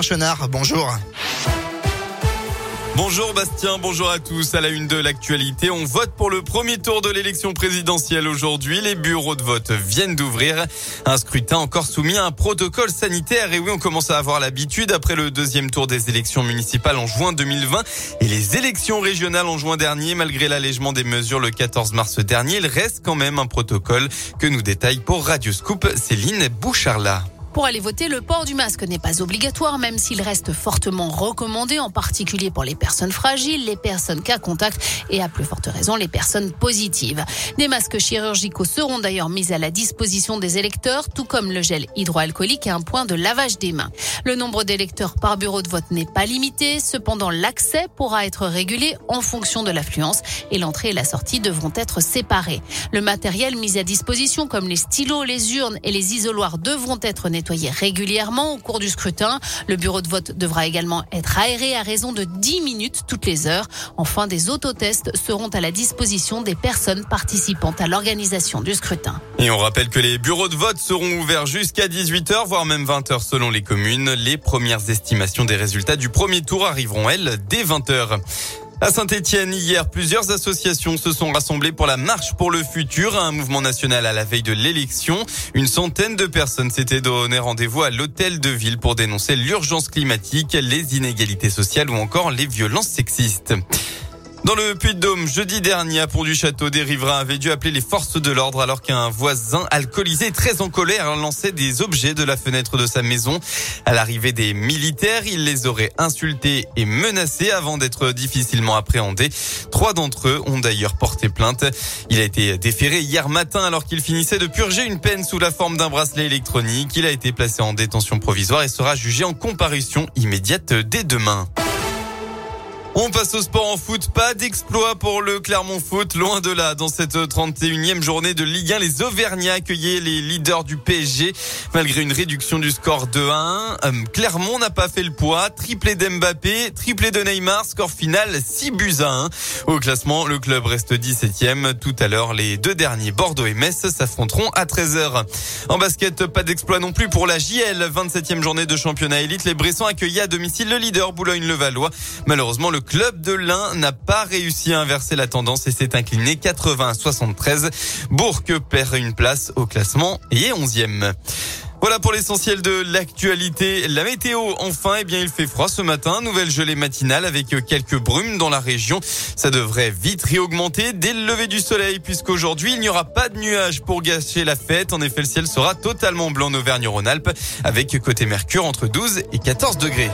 Chenard, bonjour. Bonjour Bastien, bonjour à tous. À la une de l'actualité, on vote pour le premier tour de l'élection présidentielle aujourd'hui. Les bureaux de vote viennent d'ouvrir. Un scrutin encore soumis à un protocole sanitaire. Et oui, on commence à avoir l'habitude après le deuxième tour des élections municipales en juin 2020 et les élections régionales en juin dernier. Malgré l'allègement des mesures le 14 mars dernier, il reste quand même un protocole que nous détaille pour Radio Scoop Céline Boucharla. Pour aller voter, le port du masque n'est pas obligatoire, même s'il reste fortement recommandé, en particulier pour les personnes fragiles, les personnes cas contact et à plus forte raison les personnes positives. Des masques chirurgicaux seront d'ailleurs mis à la disposition des électeurs, tout comme le gel hydroalcoolique et un point de lavage des mains. Le nombre d'électeurs par bureau de vote n'est pas limité, cependant l'accès pourra être régulé en fonction de l'affluence et l'entrée et la sortie devront être séparés. Le matériel mis à disposition comme les stylos, les urnes et les isoloirs devront être nettoyés régulièrement au cours du scrutin. Le bureau de vote devra également être aéré à raison de 10 minutes toutes les heures. Enfin, des autotests seront à la disposition des personnes participant à l'organisation du scrutin. Et on rappelle que les bureaux de vote seront ouverts jusqu'à 18h, voire même 20h selon les communes. Les premières estimations des résultats du premier tour arriveront, elles, dès 20h. À Saint-Etienne, hier, plusieurs associations se sont rassemblées pour la marche pour le futur, un mouvement national à la veille de l'élection. Une centaine de personnes s'étaient donné rendez-vous à l'hôtel de ville pour dénoncer l'urgence climatique, les inégalités sociales ou encore les violences sexistes. Dans le Puy-de-Dôme, jeudi dernier, à Pont-du-Château, des riverains avaient dû appeler les forces de l'ordre alors qu'un voisin alcoolisé très en colère lançait des objets de la fenêtre de sa maison. À l'arrivée des militaires, il les aurait insultés et menacés avant d'être difficilement appréhendés. Trois d'entre eux ont d'ailleurs porté plainte. Il a été déféré hier matin alors qu'il finissait de purger une peine sous la forme d'un bracelet électronique. Il a été placé en détention provisoire et sera jugé en comparution immédiate dès demain. On passe au sport en foot. Pas d'exploit pour le Clermont Foot. Loin de là. Dans cette 31e journée de Ligue 1, les Auvergnats accueillaient les leaders du PSG. Malgré une réduction du score de 1, euh, Clermont n'a pas fait le poids. Triplé d'Mbappé, triplé de Neymar. Score final 6 buts à 1. Au classement, le club reste 17e. Tout à l'heure, les deux derniers Bordeaux et Metz s'affronteront à 13h. En basket, pas d'exploit non plus pour la JL. 27e journée de championnat élite. Les Bressons accueillaient à domicile le leader Boulogne-le-Valois. Malheureusement, le club de l'Ain n'a pas réussi à inverser la tendance et s'est incliné 80 à 73. Bourg perd une place au classement et est 11e. Voilà pour l'essentiel de l'actualité. La météo, enfin, eh bien, il fait froid ce matin. Nouvelle gelée matinale avec quelques brumes dans la région. Ça devrait vite réaugmenter dès le lever du soleil puisqu'aujourd'hui, il n'y aura pas de nuages pour gâcher la fête. En effet, le ciel sera totalement blanc en Auvergne-Rhône-Alpes avec côté Mercure entre 12 et 14 degrés.